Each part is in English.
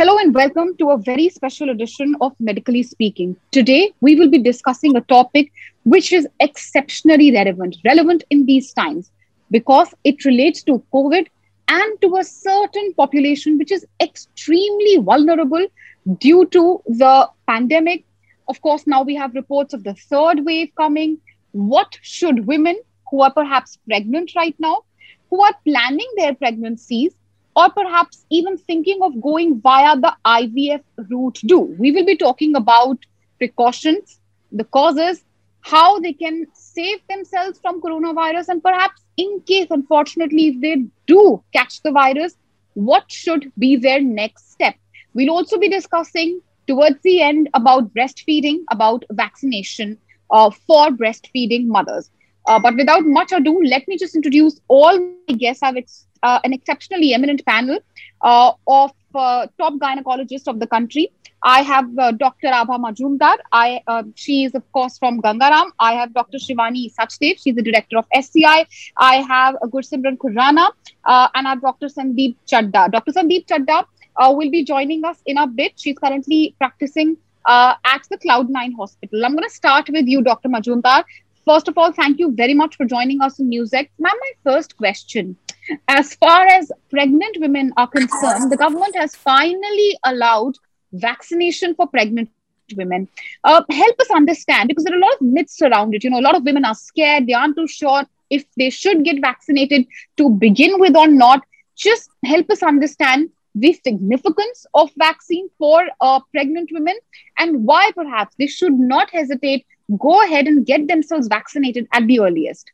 Hello and welcome to a very special edition of Medically Speaking. Today, we will be discussing a topic which is exceptionally relevant, relevant in these times because it relates to COVID and to a certain population which is extremely vulnerable due to the pandemic. Of course, now we have reports of the third wave coming. What should women who are perhaps pregnant right now, who are planning their pregnancies, or perhaps even thinking of going via the IVF route do. We will be talking about precautions, the causes, how they can save themselves from coronavirus, and perhaps in case, unfortunately, if they do catch the virus, what should be their next step. We'll also be discussing towards the end about breastfeeding, about vaccination uh, for breastfeeding mothers. Uh, but without much ado, let me just introduce all my guests. I have uh, an exceptionally eminent panel uh, of uh, top gynecologists of the country. I have uh, Dr. Abha Majumdar. I uh, she is of course from Gangaram. I have Dr. Shivani Sachdev. She's the director of SCI. I have uh, Gursimran Khurana and I have Dr. Sandeep Chadda. Dr. Sandeep Chadda will be joining us in a bit. She's currently practicing at the Cloudnine Hospital. I'm going to start with you, Dr. Majumdar. First of all, thank you very much for joining us in NewsX. Ma'am, my first question. As far as pregnant women are concerned, the government has finally allowed vaccination for pregnant women. Uh, help us understand because there are a lot of myths around it. You know, a lot of women are scared, they aren't too sure if they should get vaccinated to begin with or not. Just help us understand the significance of vaccine for uh, pregnant women and why perhaps they should not hesitate go ahead and get themselves vaccinated at the earliest?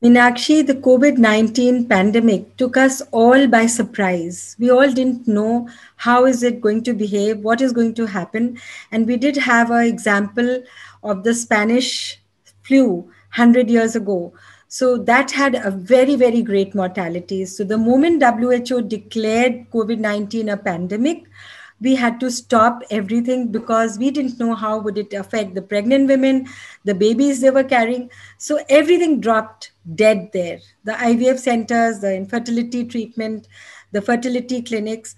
Meenakshi, the COVID 19 pandemic took us all by surprise. We all didn't know how is it going to behave, what is going to happen. And we did have an example of the Spanish flu 100 years ago. So that had a very, very great mortality. So the moment WHO declared COVID 19 a pandemic, we had to stop everything because we didn't know how would it affect the pregnant women the babies they were carrying. So everything dropped dead there. The ivf centers the infertility treatment the fertility clinics.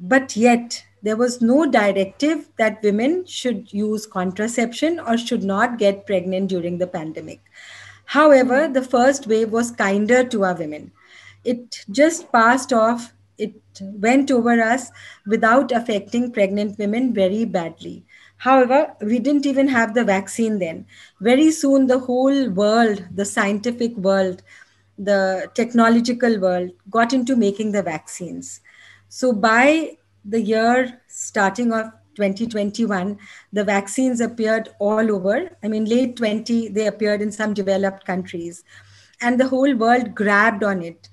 But yet there was no directive that women should use contraception or should not get pregnant during the pandemic. However hmm. the first wave was kinder to our women. It just passed off it went over us without affecting pregnant women very badly. However, we didn't even have the vaccine then. Very soon, the whole world, the scientific world, the technological world got into making the vaccines. So, by the year starting of 2021, the vaccines appeared all over. I mean, late 20, they appeared in some developed countries. And the whole world grabbed on it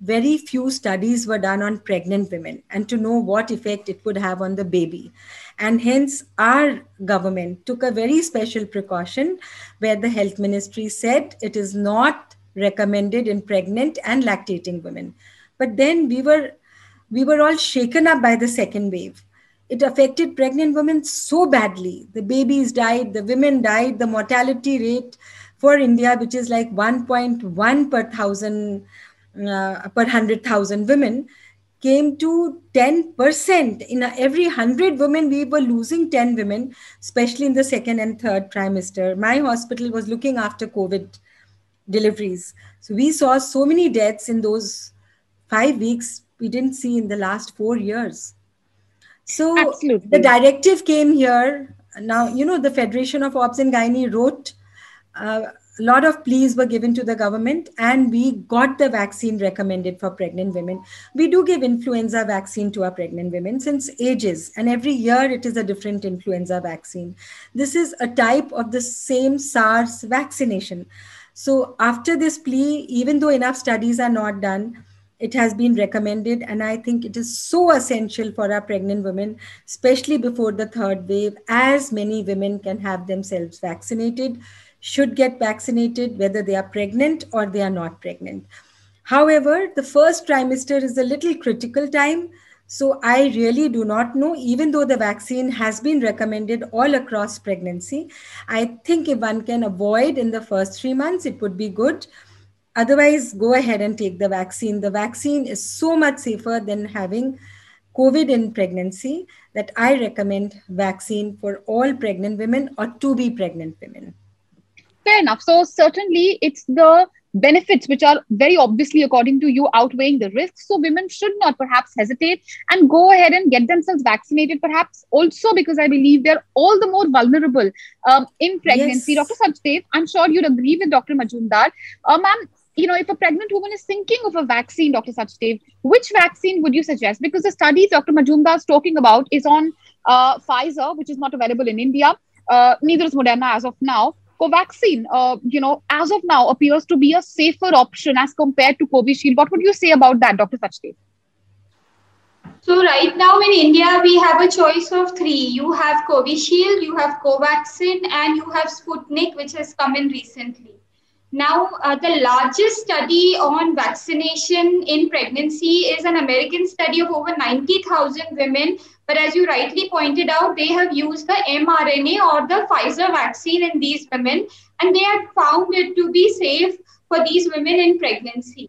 very few studies were done on pregnant women and to know what effect it would have on the baby. And hence, our government took a very special precaution where the health ministry said it is not recommended in pregnant and lactating women. But then we were we were all shaken up by the second wave. It affected pregnant women so badly. The babies died, the women died, the mortality rate for India, which is like 1.1 per thousand uh, per 100,000 women came to 10%. In every 100 women, we were losing 10 women, especially in the second and third trimester. My hospital was looking after COVID deliveries. So we saw so many deaths in those five weeks we didn't see in the last four years. So Absolutely. the directive came here. Now, you know, the Federation of Obs and Gynae wrote uh, a lot of pleas were given to the government and we got the vaccine recommended for pregnant women. We do give influenza vaccine to our pregnant women since ages and every year it is a different influenza vaccine. This is a type of the same sars vaccination. So after this plea even though enough studies are not done it has been recommended and i think it is so essential for our pregnant women especially before the third wave as many women can have themselves vaccinated should get vaccinated whether they are pregnant or they are not pregnant. However, the first trimester is a little critical time. So I really do not know, even though the vaccine has been recommended all across pregnancy. I think if one can avoid in the first three months, it would be good. Otherwise, go ahead and take the vaccine. The vaccine is so much safer than having COVID in pregnancy that I recommend vaccine for all pregnant women or to be pregnant women. Fair enough. So certainly it's the benefits which are very obviously according to you outweighing the risks so women should not perhaps hesitate and go ahead and get themselves vaccinated perhaps also because i believe they're all the more vulnerable um, in pregnancy yes. dr sachdev i'm sure you'd agree with dr majumdar uh, ma'am you know, if a pregnant woman is thinking of a vaccine, Dr. Sachdev, which vaccine would you suggest? Because the studies Dr. Majumdar is talking about is on uh, Pfizer, which is not available in India. Uh, neither is Moderna as of now. Covaxin, uh, you know, as of now appears to be a safer option as compared to Covishield. What would you say about that, Dr. Sachdev? So right now in India, we have a choice of three. You have Covishield, you have Covaxin, and you have Sputnik, which has come in recently. Now, uh, the largest study on vaccination in pregnancy is an American study of over 90,000 women. But as you rightly pointed out, they have used the mRNA or the Pfizer vaccine in these women, and they have found it to be safe for these women in pregnancy.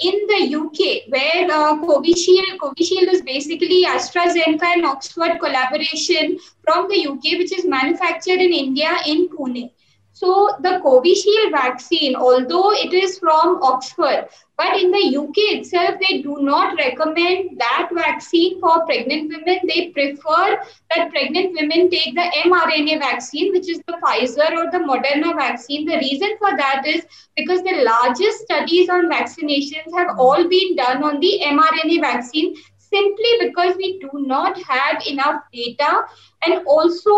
In the UK, where uh, Covishield, Covishield is basically AstraZeneca and Oxford collaboration from the UK, which is manufactured in India in Pune. So the Covishield vaccine, although it is from Oxford, but in the UK itself, they do not recommend that vaccine for pregnant women. They prefer that pregnant women take the mRNA vaccine, which is the Pfizer or the Moderna vaccine. The reason for that is because the largest studies on vaccinations have all been done on the mRNA vaccine simply because we do not have enough data and also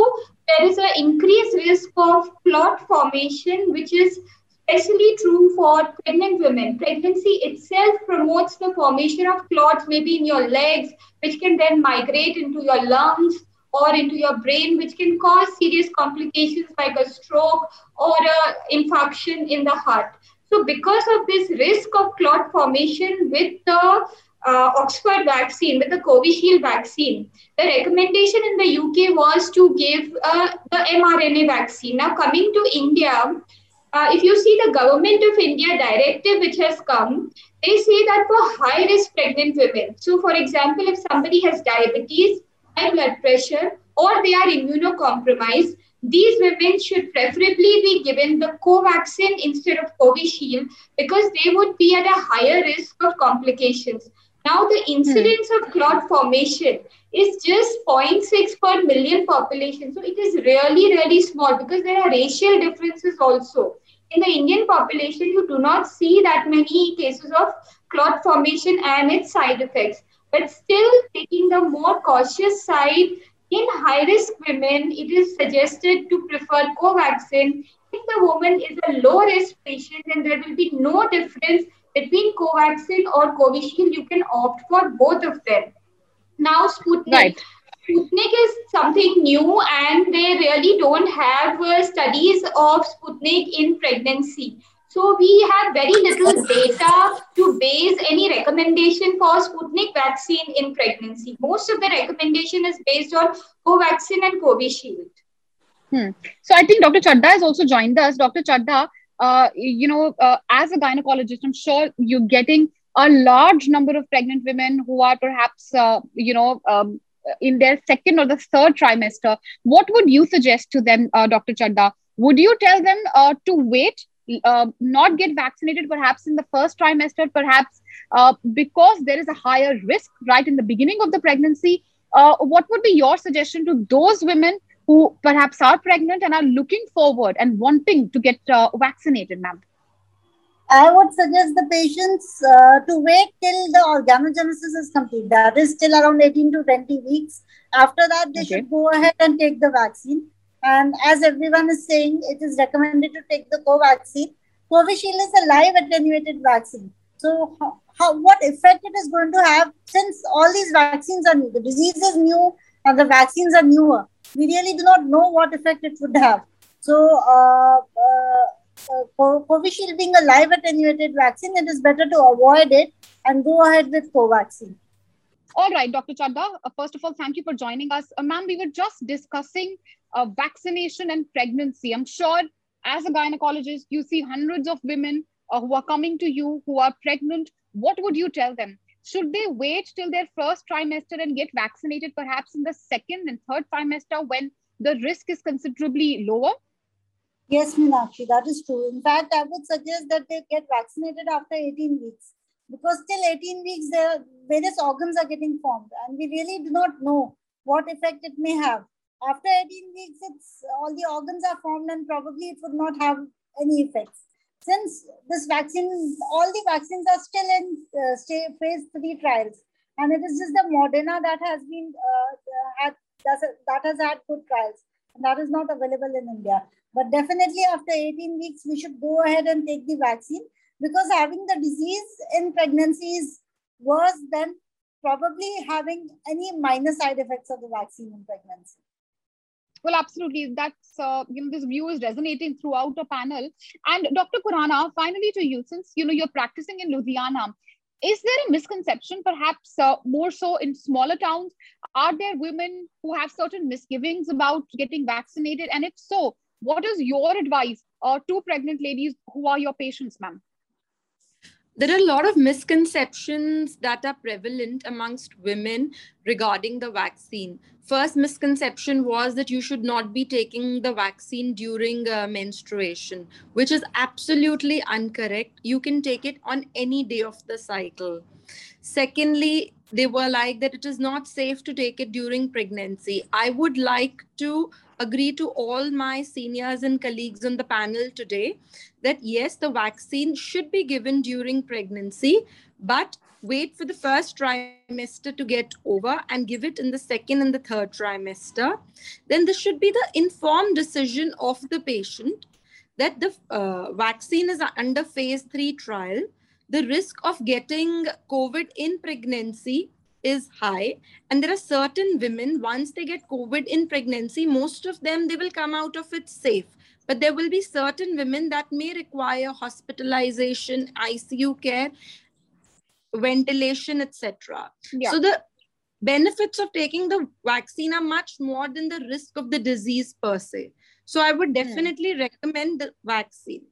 there is an increased risk of clot formation, which is especially true for pregnant women. Pregnancy itself promotes the formation of clots, maybe in your legs, which can then migrate into your lungs or into your brain, which can cause serious complications like a stroke or an infarction in the heart. So, because of this risk of clot formation with the uh, Oxford vaccine, with the Covishield vaccine, the recommendation in the UK was to give uh, the mRNA vaccine. Now, coming to India, uh, if you see the government of India directive which has come, they say that for high risk pregnant women, so for example, if somebody has diabetes, high blood pressure, or they are immunocompromised, these women should preferably be given the Covaxin instead of Covishield because they would be at a higher risk of complications. Now, the incidence hmm. of clot formation is just 0.6 per million population. So, it is really, really small because there are racial differences also. In the Indian population, you do not see that many cases of clot formation and its side effects. But still, taking the more cautious side, in high risk women, it is suggested to prefer Covaxin. If the woman is a low risk patient, then there will be no difference between Covaxin or Covishield, you can opt for both of them. Now, Sputnik. Right. Sputnik is something new, and they really don't have uh, studies of Sputnik in pregnancy. So we have very little data to base any recommendation for Sputnik vaccine in pregnancy. Most of the recommendation is based on Covaxin and Covishield. Hmm. So I think Dr. Chadda has also joined us. Dr. Chadda, uh, you know, uh, as a gynecologist, I'm sure you're getting a large number of pregnant women who are perhaps, uh, you know, um, in their second or the third trimester. What would you suggest to them, uh, Dr. Chadda? Would you tell them uh, to wait, not get vaccinated perhaps in the first trimester, perhaps because there is a higher risk right in the beginning of the pregnancy? what would be your suggestion to those women who perhaps are pregnant and are looking forward and wanting to get uh, vaccinated, ma'am? I would suggest the patients uh, to wait till the organogenesis is complete. That is still around 18 to 20 weeks. After that, they okay. should go ahead and take the vaccine. And as everyone is saying, it is recommended to take the Covaxin. Covishield is a live attenuated vaccine. So, how, how, what effect it is going to have since all these vaccines are new? The disease is new and the vaccines are newer we really do not know what effect it would have. So, uh, uh, uh, Covishield being a live attenuated vaccine, it is better to avoid it and go ahead with Covaxin. All right, Dr. Chadda, uh, first of all, thank you for joining us. Uh, ma'am, we were just discussing uh, vaccination and pregnancy. I'm sure as a gynecologist, you see hundreds of women uh, who are coming to you who are pregnant. What would you tell them? Should they wait till their first trimester and get vaccinated perhaps in the second and third trimester when the risk is considerably lower? Yes, Meenakshi, that is true. In fact, I would suggest that they get vaccinated after 18 weeks because till 18 weeks, the various organs are getting formed, and we really do not know what effect it may have. After 18 weeks, it's all the organs are formed, and probably it would not have any effects. Since this vaccine, all the vaccines are still in uh, phase three trials, and it is just the Moderna that has been uh, had that has had good trials, and that is not available in India. But definitely, after 18 weeks, we should go ahead and take the vaccine because having the disease in pregnancy is worse than probably having any minor side effects of the vaccine in pregnancy. Well, absolutely. That's uh, you know this view is resonating throughout the panel. And Dr. Khurana, finally to you, since you know you're practicing in Ludhiana, is there a misconception, perhaps uh, more so in smaller towns? Are there women who have certain misgivings about getting vaccinated? And if so, what is your advice uh, to pregnant ladies who are your patients, ma'am? There are a lot of misconceptions that are prevalent amongst women regarding the vaccine. First misconception was that you should not be taking the vaccine during uh, menstruation, which is absolutely incorrect. You can take it on any day of the cycle. Secondly, they were like that it is not safe to take it during pregnancy. I would like to agree to all my seniors and colleagues on the panel today that yes, the vaccine should be given during pregnancy, but wait for the first trimester to get over and give it in the second and the third trimester. Then this should be the informed decision of the patient that the uh, vaccine is under phase three trial. The risk of getting COVID in pregnancy is high and there are certain women once they get covid in pregnancy most of them they will come out of it safe but there will be certain women that may require hospitalization icu care ventilation etc yeah. so the benefits of taking the vaccine are much more than the risk of the disease per se so i would hmm. definitely mm. recommend the vaccine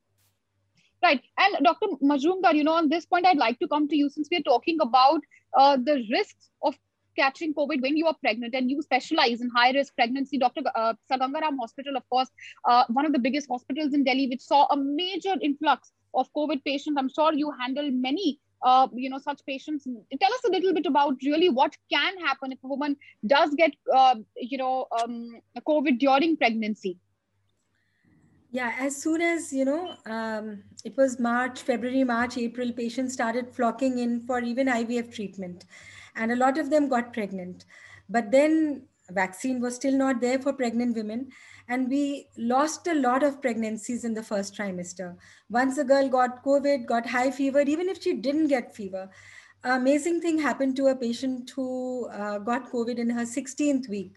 Right. And Dr. Majumdar, you know, on this point, I'd like to come to you since we're talking about uh, the risks of catching COVID when you are pregnant and you specialize in high risk pregnancy. Dr. Uh, Sir Ganga Ram Hospital, of course, uh, one of the biggest hospitals in Delhi, which saw a major influx of COVID patients. I'm sure you handle many. Uh, you know such patients tell us a little bit about really what can happen if a woman does get uh, you know um, covid during pregnancy yeah, as soon as, you know, um, it was March, February, March, April, patients started flocking in for even IVF treatment. And a lot of them got pregnant. But then vaccine was still not there for pregnant women. And we lost a lot of pregnancies in the first trimester. Once a girl got COVID, got high fever, even if she didn't get fever, amazing thing happened to a patient who uh, got COVID in her 16th week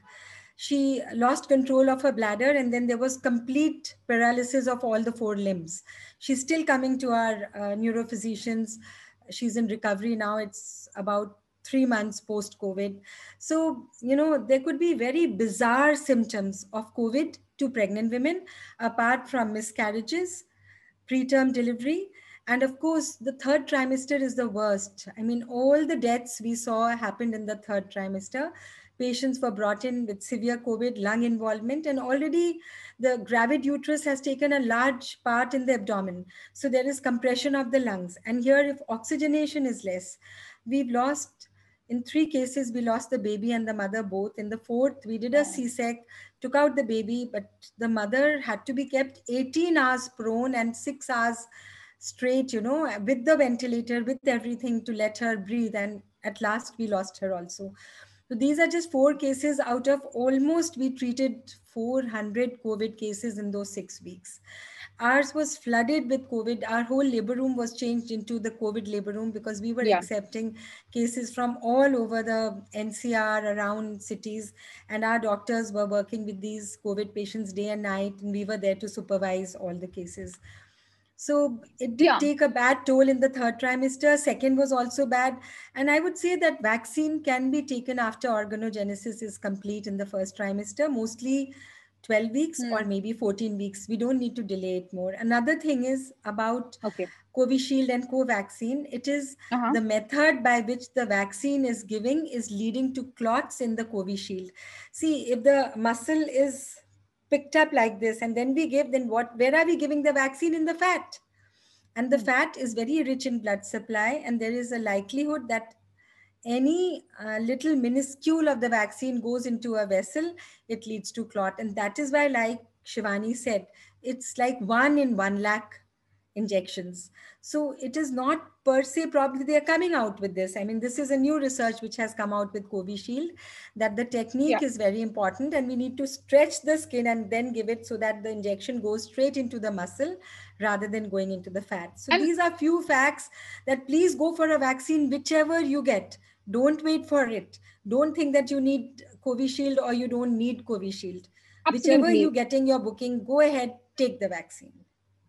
she lost control of her bladder and then there was complete paralysis of all the four limbs. She's still coming to our uh, neurophysicians. She's in recovery now. It's about three months post covid so you know there could be very bizarre symptoms of covid to pregnant women apart from miscarriages preterm delivery and of course the third trimester is the worst. I mean all the deaths we saw happened in the third trimester patients were brought in with severe COVID lung involvement, and already the gravid uterus has taken a large part in the abdomen. So there is compression of the lungs. And here, if oxygenation is less, we've lost. In three cases, we lost the baby and the mother both. In the fourth, we did a C sec, took out the baby, but the mother had to be kept 18 hours prone and six hours straight, you know, with the ventilator, with everything to let her breathe. And at last, we lost her also. So these are just four cases out of almost we treated 400 COVID cases in those six weeks. Ours was flooded with COVID. Our whole labor room was changed into the COVID labor room because we were yeah. accepting cases from all over the NCR around cities. And our doctors were working with these COVID patients day and night. And we were there to supervise all the cases. So it did yeah. take a bad toll in the third trimester. Second was also bad. And I would say that vaccine can be taken after organogenesis is complete in the first trimester, mostly 12 weeks mm. or maybe 14 weeks. We don't need to delay it more. Another thing is about okay. Covishield and Covaxin, it is uh-huh. the method by which the vaccine is giving is leading to clots in the Covishield. See, if the muscle is picked up like this and then we give, then what? Where are we giving the vaccine in the fat? And the mm. fat is very rich in blood supply, and there is a likelihood that any uh, little minuscule of the vaccine goes into a vessel, it leads to clot. And that is why, like Shivani said, it's like one in one lakh injections. So it is not per se, probably they are coming out with this. I mean, this is a new research which has come out with Covishield that the technique yeah. is very important and we need to stretch the skin and then give it so that the injection goes straight into the muscle rather than going into the fat. So and these are few facts that please go for a vaccine, whichever you get. Don't wait for it. Don't think that you need Covishield or you don't need Covishield. Absolutely. Whichever you get in your booking, go ahead, take the vaccine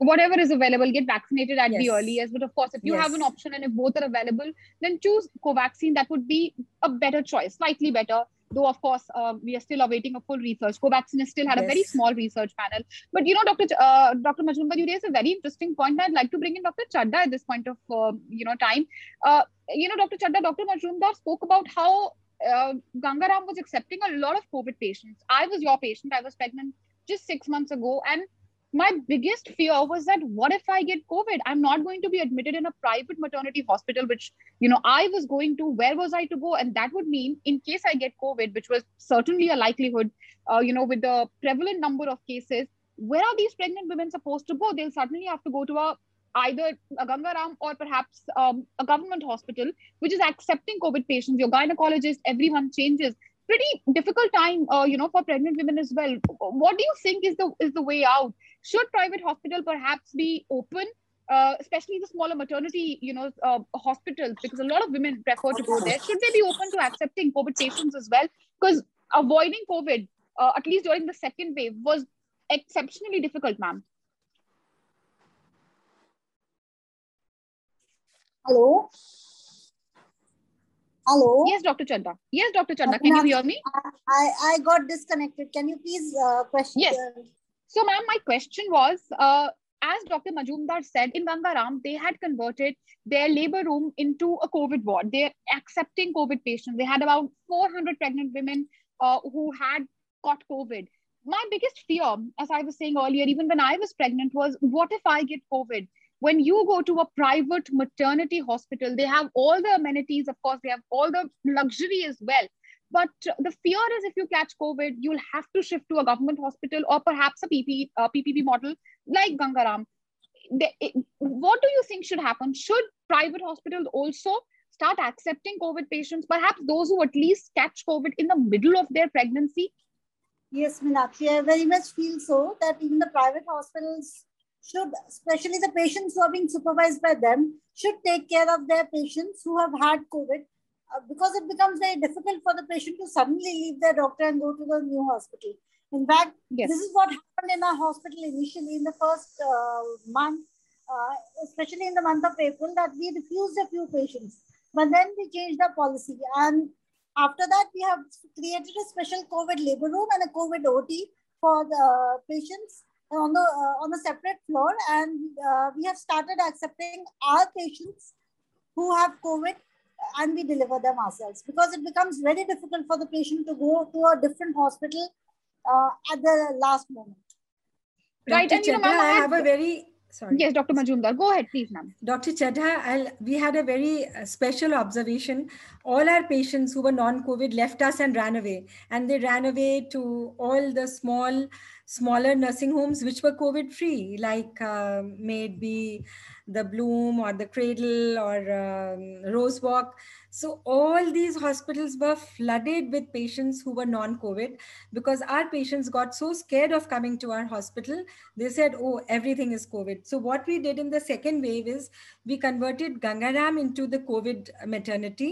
whatever is available, get vaccinated at yes. the earliest. But of course, if you yes. have an option and if both are available, then choose Covaxin. That would be a better choice, slightly better. Though, of course, uh, we are still awaiting a full research. Covaxin has still had yes. a very small research panel. But, you know, Dr. Ch- uh, Dr. Majumdar, you raised a very interesting point. I'd like to bring in Dr. Chadda at this point of, uh, you know, time. Uh, you know, Dr. Chadda, Dr. Majumdar spoke about how uh, Gangaram was accepting a lot of COVID patients. I was your patient. I was pregnant just six months ago. And my biggest fear was that what if i get covid? I'm not going to be admitted in a private maternity hospital which you know i was going to where was i to go? And that would mean in case i get covid which was certainly a likelihood uh, you know with the prevalent number of cases where are these pregnant women supposed to go? They'll suddenly have to go to a either a Gangaram or perhaps um, a government hospital, which is accepting COVID patients. Your gynecologist, everyone changes pretty difficult time uh, you know for pregnant women as well. What do you think is the is the way out? Should private hospital perhaps be open uh, especially the smaller maternity you know uh, hospitals? Because a lot of women prefer to go there. Should they be open to accepting covid patients as well? Because avoiding covid uh, at least during the second wave was exceptionally difficult ma'am. Hello Hello. Yes, Dr. Chanda. Yes, Dr. Chanda. Can you hear me? I, I got disconnected. Can you please uh, question? Yes. So, ma'am, my question was uh, as Dr. Majumdar said, in Gangaram, they had converted their labor room into a COVID ward. They're accepting COVID patients. They had about 400 pregnant women uh, who had got COVID. My biggest fear, as I was saying earlier, even when I was pregnant, was what if I get COVID? When you go to a private maternity hospital they have all the amenities of course they have all the luxury as well. But the fear is if you catch covid you'll have to shift to a government hospital or perhaps a PP, uh, ppp model like gangaram. It, what do you think should happen? Should private hospitals also start accepting covid patients? Perhaps those who at least catch covid in the middle of their pregnancy? Yes Meenakshi, i very much feel so that even the private hospitals should, especially the patients who are being supervised by them, should take care of their patients who have had COVID uh, because it becomes very difficult for the patient to suddenly leave their doctor and go to the new hospital. In fact, yes. this is what happened in our hospital initially in the first uh, month, uh, especially in the month of April, that we refused a few patients. But then we changed our policy. And after that, we have created a special COVID labor room and a COVID OT for the patients on the uh, on a separate floor, and uh, we have started accepting our patients who have COVID, and we deliver them ourselves because it becomes very difficult for the patient to go to a different hospital uh, at the last moment. Right, Dr. and you know, I have a very sorry. Yes, Dr. Majumdar, go ahead, please, ma'am. Dr. Chadha, we had a very uh, special observation. All our patients who were non-COVID left us and ran away, and they ran away to all the small smaller nursing homes which were COVID free, like uh, may it be the Bloom or the Cradle or um, Rosewalk. So all these hospitals were flooded with patients who were non-COVID because our patients got so scared of coming to our hospital. They said, "Oh, everything is COVID." So what we did in the second wave is we converted Gangaram into the COVID maternity,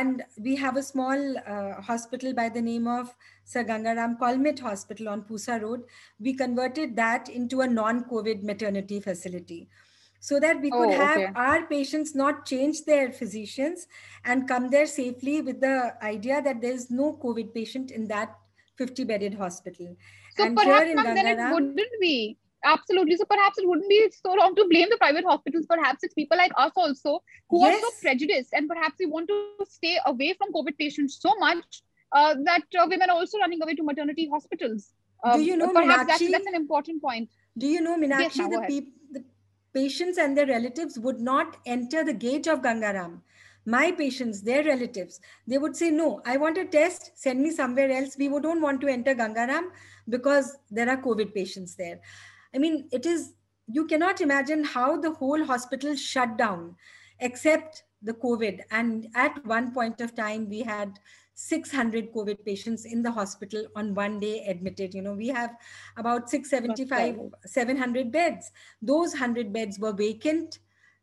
and we have a small uh, hospital by the name of Sir Gangaram Kolmet Hospital on Pusa Road. We converted that into a non-COVID maternity facility so that we could oh, have okay. our patients not change their physicians and come there safely with the idea that there is no COVID patient in that 50 bedded hospital. So and perhaps here in Gangaram, then it wouldn't be Absolutely. So perhaps it wouldn't be so wrong to blame the private hospitals. Perhaps it's people like us also who yes. are so prejudiced, and perhaps we want to stay away from COVID patients so much uh, that uh, women are also running away to maternity hospitals. Um, Do you know, perhaps that's, that's, an important point. Do you know, Meenakshi, yes, the, pe- the patients and their relatives would not enter the gate of Gangaram my patients, their relatives, they would say, No, I want a test, send me somewhere else. We don't want to enter Gangaram because there are COVID patients there. I mean, it is, you cannot imagine how the whole hospital shut down except the COVID. And at one point of time, we had 600 COVID patients in the hospital on one day admitted. You know, we have about 675, 700 beds. Those 100 beds were vacant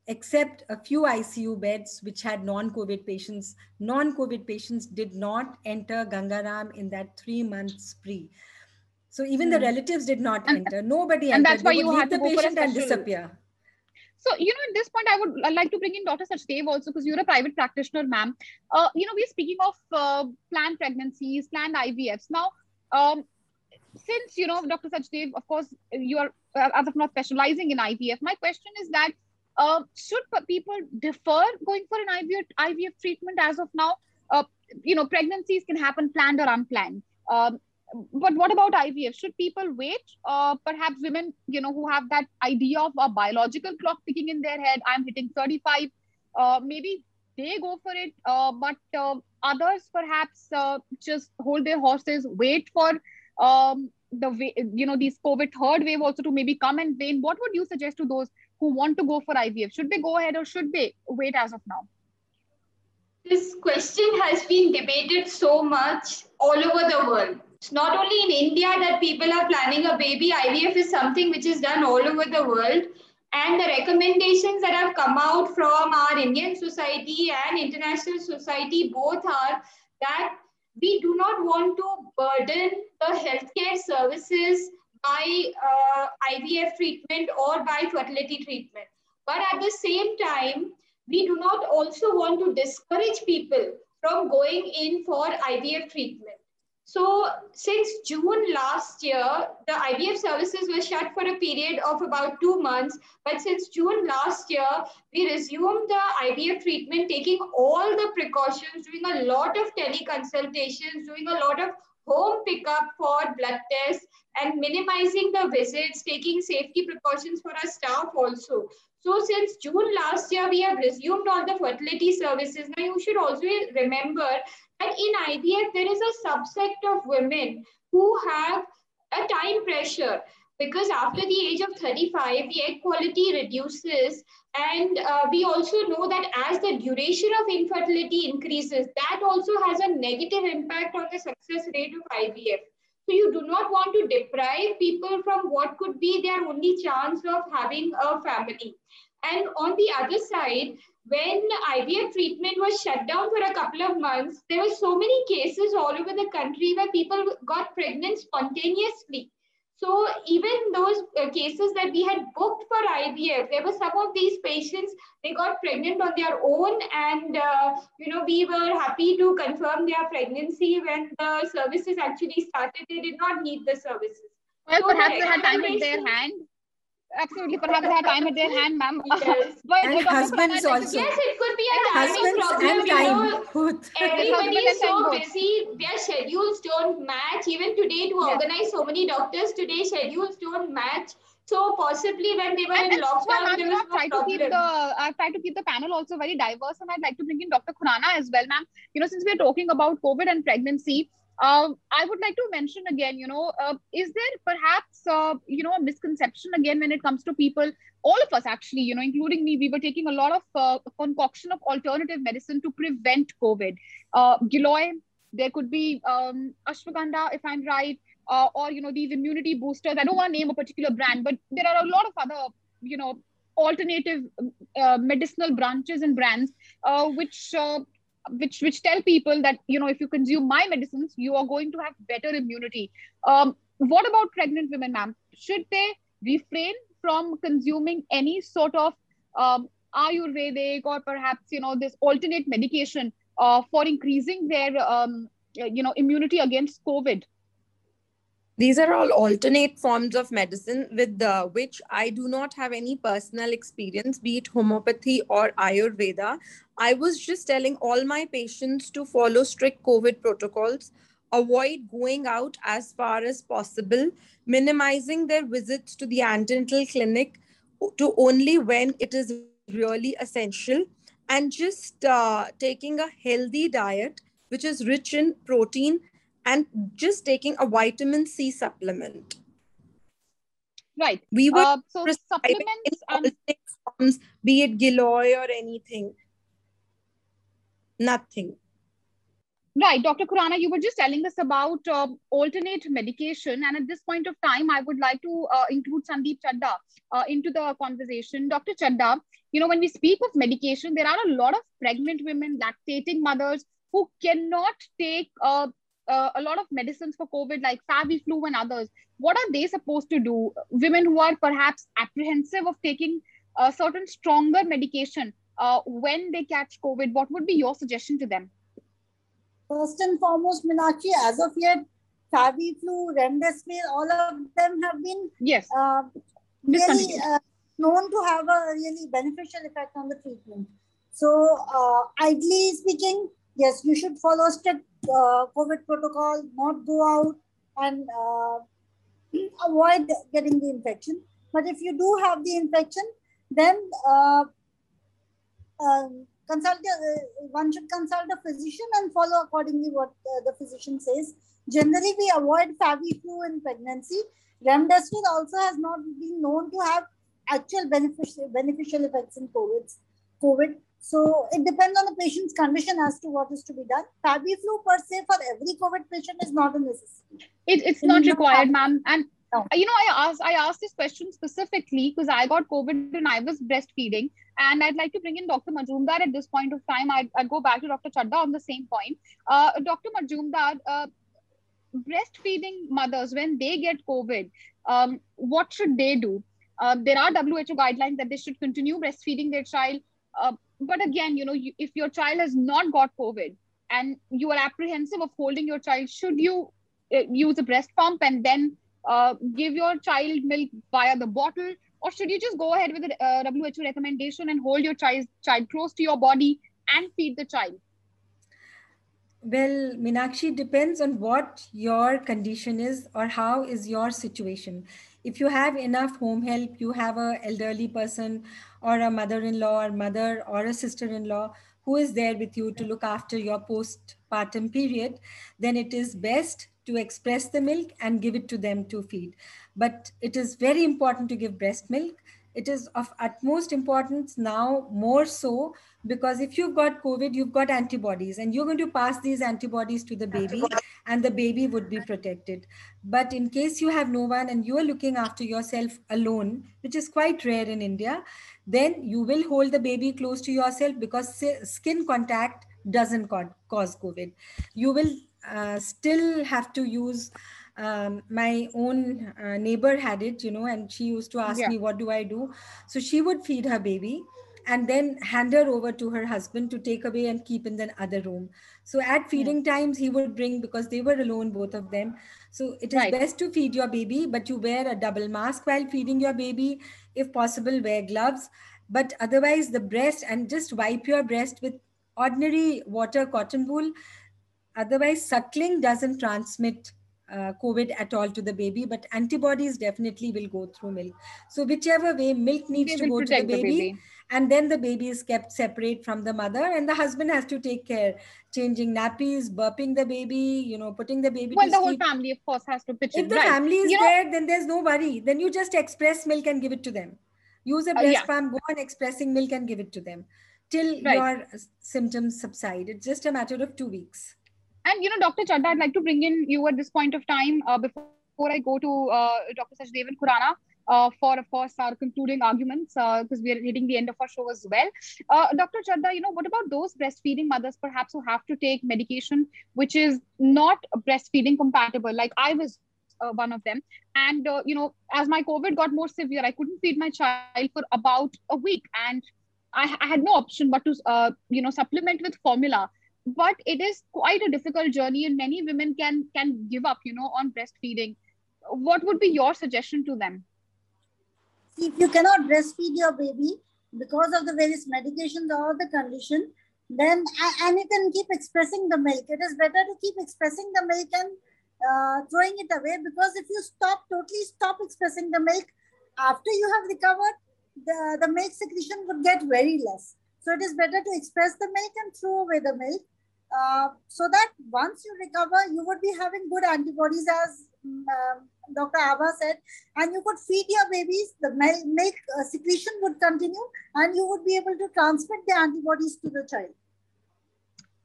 except a few ICU beds which had non-COVID patients. Non-COVID patients did not enter Gangaram in that three month spree. So even the hmm. relatives did not and, enter. Nobody and entered. that's why you had the patient and disappear. So, you know, at this point, I would like to bring in Dr. Sachdev also because you're a private practitioner, ma'am. Uh, you know, we're speaking of uh, planned pregnancies, planned IVFs. Now, um, since, you know, Dr. Sachdev, of course, you are, uh, as of now, specializing in IVF, my question is that uh, should people defer going for an IVF, IVF treatment as of now? Uh, you know, pregnancies can happen planned or unplanned. Um, but what about IVF? Should people wait? Uh, perhaps women, you know, who have that idea of a biological clock ticking in their head, I'm hitting 35, uh, maybe they go for it. Uh, but uh, others perhaps uh, just hold their horses, wait for um, the, you know, these COVID third wave also to maybe come and wane. What would you suggest to those who want to go for IVF? Should they go ahead or should they wait as of now? This question has been debated so much all over the world. It's not only in India that people are planning a baby. IVF is something which is done all over the world. And the recommendations that have come out from our Indian society and international society both are that we do not want to burden the healthcare services by uh, IVF treatment or by fertility treatment. But at the same time, we do not also want to discourage people from going in for IVF treatment. So, since June last year, the IVF services were shut for a period of about two months. But since June last year, we resumed the IVF treatment, taking all the precautions, doing a lot of teleconsultations, doing a lot of home pickup for blood tests and minimizing the visits, taking safety precautions for our staff also. So since June last year, we have resumed all the fertility services. Now you should also remember that in IVF, there is a subset of women who have a time pressure because after the age of 35, the egg quality reduces. And uh, we also know that as the duration of infertility increases, that also has a negative impact on the success rate of IVF. So you do not want to deprive people from what could be their only chance of having a family. And on the other side, when IVF treatment was shut down for a couple of months, there were so many cases all over the country where people got pregnant spontaneously. So even those uh, cases that we had booked for IVF, there were some of these patients, they got pregnant on their own and, uh, you know, we were happy to confirm their pregnancy when the services actually started. They did not need the services. Well, so perhaps they had time in their hand absolutely perhaps they have time at their hand ma'am yes. but and husbands also yes it could be a timing problem you know everybody is so busy their schedules don't match even today to yeah. organize so many doctors today schedules don't match so possibly when they were and in lockdown, there was no try to keep the I've tried to keep the panel also very diverse, and I'd like to bring in Dr. Khurana as well, ma'am. You know, since we're talking about COVID and pregnancy, uh, I would like to mention again, you know, uh, is there perhaps, uh, you know, a misconception again when it comes to people, all of us actually, you know, including me, we were taking a lot of uh, concoction of alternative medicine to prevent COVID. Uh, Giloy, there could be um, ashwagandha, if I'm right, uh, or, you know, these immunity boosters. I don't want to name a particular brand, but there are a lot of other, you know, alternative uh, medicinal branches and brands which which which tell people that you know if you consume my medicines you are going to have better immunity. Um, what about pregnant women ma'am? Should they refrain from consuming any sort of um, ayurvedic or perhaps you know this alternate medication uh, for increasing their um, you know immunity against covid These are all alternate forms of medicine with which I do not have any personal experience, be it homeopathy or Ayurveda. I was just telling all my patients to follow strict COVID protocols, avoid going out as far as possible, minimizing their visits to the antenatal clinic to only when it is really essential, and just uh, taking a healthy diet, which is rich in protein and just taking a vitamin C supplement. Right. We were uh, so supplements and forms, be it Giloy or anything. Nothing. Right, Dr. Khurana, you were just telling us about uh, alternate medication. And at this point of time, I would like to uh, include Sandeep Chadda uh, into the conversation. Dr. Chadda, you know, when we speak of medication, there are a lot of pregnant women, lactating mothers who cannot take uh, a lot of medicines for COVID, like FabiFlu and others. What are they supposed to do? Women who are perhaps apprehensive of taking a certain stronger medication uh, when they catch COVID, what would be your suggestion to them? First and foremost, Meenakshi, as of yet, Flu, Remdesivir, all of them have been yes uh, really uh, known to have a really beneficial effect on the treatment. So, uh, ideally speaking, yes, you should follow strict uh, COVID protocol, not go out and uh, avoid getting the infection. But if you do have the infection, then uh, um, consult uh, one should consult a physician and follow accordingly what uh, the physician says. Generally, we avoid Flu in pregnancy. Remdesivir also has not been known to have actual beneficial beneficial effects in COVID. COVID. So it depends on the patient's condition as to what is to be done. Flu per se for every COVID patient is not a necessity. It, it's not required, ma'am. And no. you know, I asked I asked this question specifically because I got COVID and I was breastfeeding, and I'd like to bring in Dr. Majumdar at this point of time. I'd, I'd go back to Dr. Chadda on the same point. Uh, Dr. Majumdar, uh, breastfeeding mothers when they get COVID, um, what should they do? Uh, there are WHO guidelines that they should continue breastfeeding their child. Uh, but again, you know, you, if your child has not got COVID and you are apprehensive of holding your child, should you uh, use a breast pump and then uh, give your child milk via the bottle? Or should you just go ahead with the uh, WHO recommendation and hold your child, child close to your body and feed the child? Well, Meenakshi depends on what your condition is or how is your situation. If you have enough home help, you have a elderly person or a mother-in-law or mother or a sister-in-law who is there with you to look after your postpartum period, then it is best to express the milk and give it to them to feed. But it is very important to give breast milk. It is of utmost importance now, more so, because if you've got COVID, you've got antibodies, and you're going to pass these antibodies to the baby, and the baby would be protected. But in case you have no one and you are looking after yourself alone, which is quite rare in India, then you will hold the baby close to yourself because skin contact doesn't cause COVID. You will uh, still have to use um, my own uh, neighbor had it you know and she used to ask yeah. me what do i do so she would feed her baby and then hand her over to her husband to take away and keep in the other room so at feeding yeah. times he would bring because they were alone both of them so it is right. best to feed your baby but you wear a double mask while feeding your baby if possible wear gloves but otherwise the breast and just wipe your breast with ordinary water cotton wool Otherwise, suckling doesn't transmit uh, COVID at all to the baby, but antibodies definitely will go through milk. So whichever way, milk needs to go to the baby, the baby, and then the baby is kept separate from the mother, and the husband has to take care, changing nappies, burping the baby, you know, putting the baby. Well, the sleep. whole family, of course, has to pitch if in. If the right. family is you there, know, then there's no worry. Then you just express milk and give it to them. Use a breast uh, yeah. pump, go on expressing milk and give it to them till right. your symptoms subside. It's just a matter of two weeks. And you know, Dr. Chadda, I'd like to bring in you at this point of time uh, before I go to uh, Dr. Sachdevan Khurana. Uh, for of course our concluding arguments because uh, we are hitting the end of our show as well. Uh, Dr. Chadda, you know what about those breastfeeding mothers perhaps who have to take medication which is not breastfeeding compatible? Like I was uh, one of them, and uh, you know as my COVID got more severe, I couldn't feed my child for about a week, and I, I had no option but to uh, you know supplement with formula but it is quite a difficult journey and many women can can give up you know on breastfeeding what would be your suggestion to them? If you cannot breastfeed your baby because of the various medications or the condition, then and you can keep expressing the milk. It is better to keep expressing the milk and uh, throwing it away because if you stop totally stop expressing the milk after you have recovered, the, the milk secretion would get very less. So it is better to express the milk and throw away the milk uh, so that once you recover, you would be having good antibodies, as um, Dr. Abba said, and you could feed your babies, the milk uh, secretion would continue, and you would be able to transmit the antibodies to the child.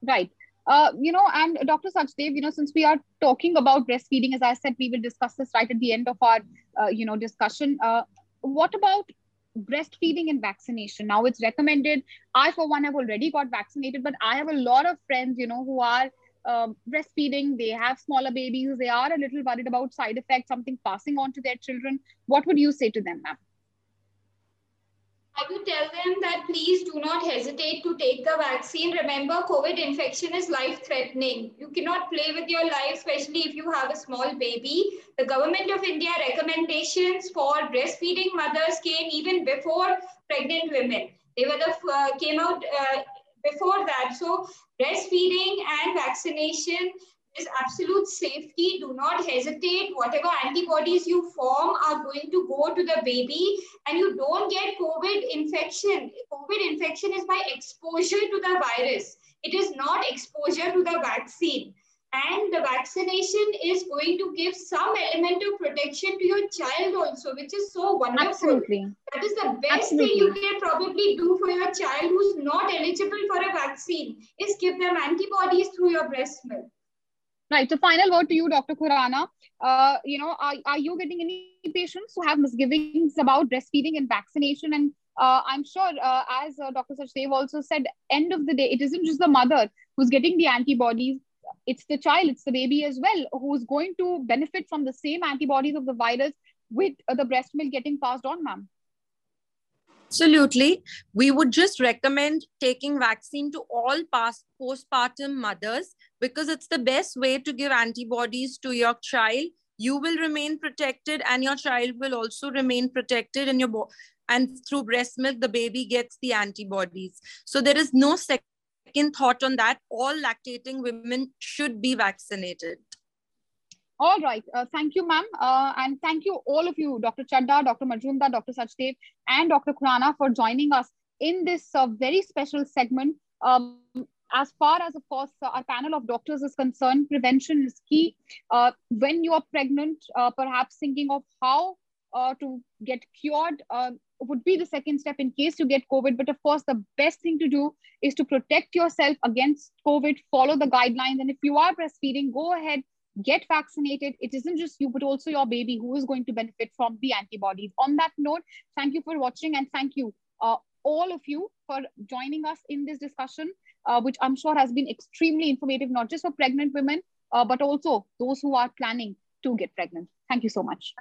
Right. Uh, you know, and Dr. Sachdev, you know, since we are talking about breastfeeding, as I said, we will discuss this right at the end of our, uh, you know, discussion. Uh, what about breastfeeding and vaccination. Now it's recommended. I for one have already got vaccinated but i have a lot of friends you know who are um, breastfeeding. They have smaller babies. They are a little worried about side effects something passing on to their children. What would you say to them ma'am I would tell them that please do not hesitate to take the vaccine. Remember, COVID infection is life threatening. You cannot play with your life, especially if you have a small baby. The government of India recommendations for breastfeeding mothers came even before pregnant women. They were the uh, came out uh, before that. So breastfeeding and vaccination is absolute safety. Do not hesitate. Whatever antibodies you form are going to go to the baby and you don't get COVID infection. COVID infection is by exposure to the virus. It is not exposure to the vaccine. And the vaccination is going to give some element of protection to your child also, which is so wonderful. Absolutely. That is the best Absolutely. thing you can probably do for your child who's not eligible for a vaccine is give them antibodies through your breast milk. Right. So, final word to you, Dr. Khurana. Uh, you know, are, are you getting any patients who have misgivings about breastfeeding and vaccination? And uh, I'm sure, uh, as uh, Dr. Sachdev also said, end of the day, it isn't just the mother who's getting the antibodies. It's the child, it's the baby as well, who's going to benefit from the same antibodies of the virus with uh, the breast milk getting passed on, ma'am. Absolutely. We would just recommend taking vaccine to all past postpartum mothers because it's the best way to give antibodies to your child. You will remain protected and your child will also remain protected in your bo- and through breast milk the baby gets the antibodies. So there is no second thought on that. All lactating women should be vaccinated. All right. Uh, thank you, ma'am. Uh, and thank you, all of you, Dr. Chadda, Dr. Majumdar, Dr. Sachdev, and Dr. Khurana for joining us in this uh, very special segment. Um, as far as, of course, uh, our panel of doctors is concerned, prevention is key. Uh, when you are pregnant, uh, perhaps thinking of how to get cured would be the second step in case you get COVID. But of course, the best thing to do is to protect yourself against COVID, follow the guidelines. And if you are breastfeeding, go ahead, get vaccinated. It isn't just you, but also your baby who is going to benefit from the antibodies. On that note, thank you for watching and thank you, uh, all of you, for joining us in this discussion, uh, which I'm sure has been extremely informative, not just for pregnant women, uh, but also those who are planning to get pregnant. Thank you so much.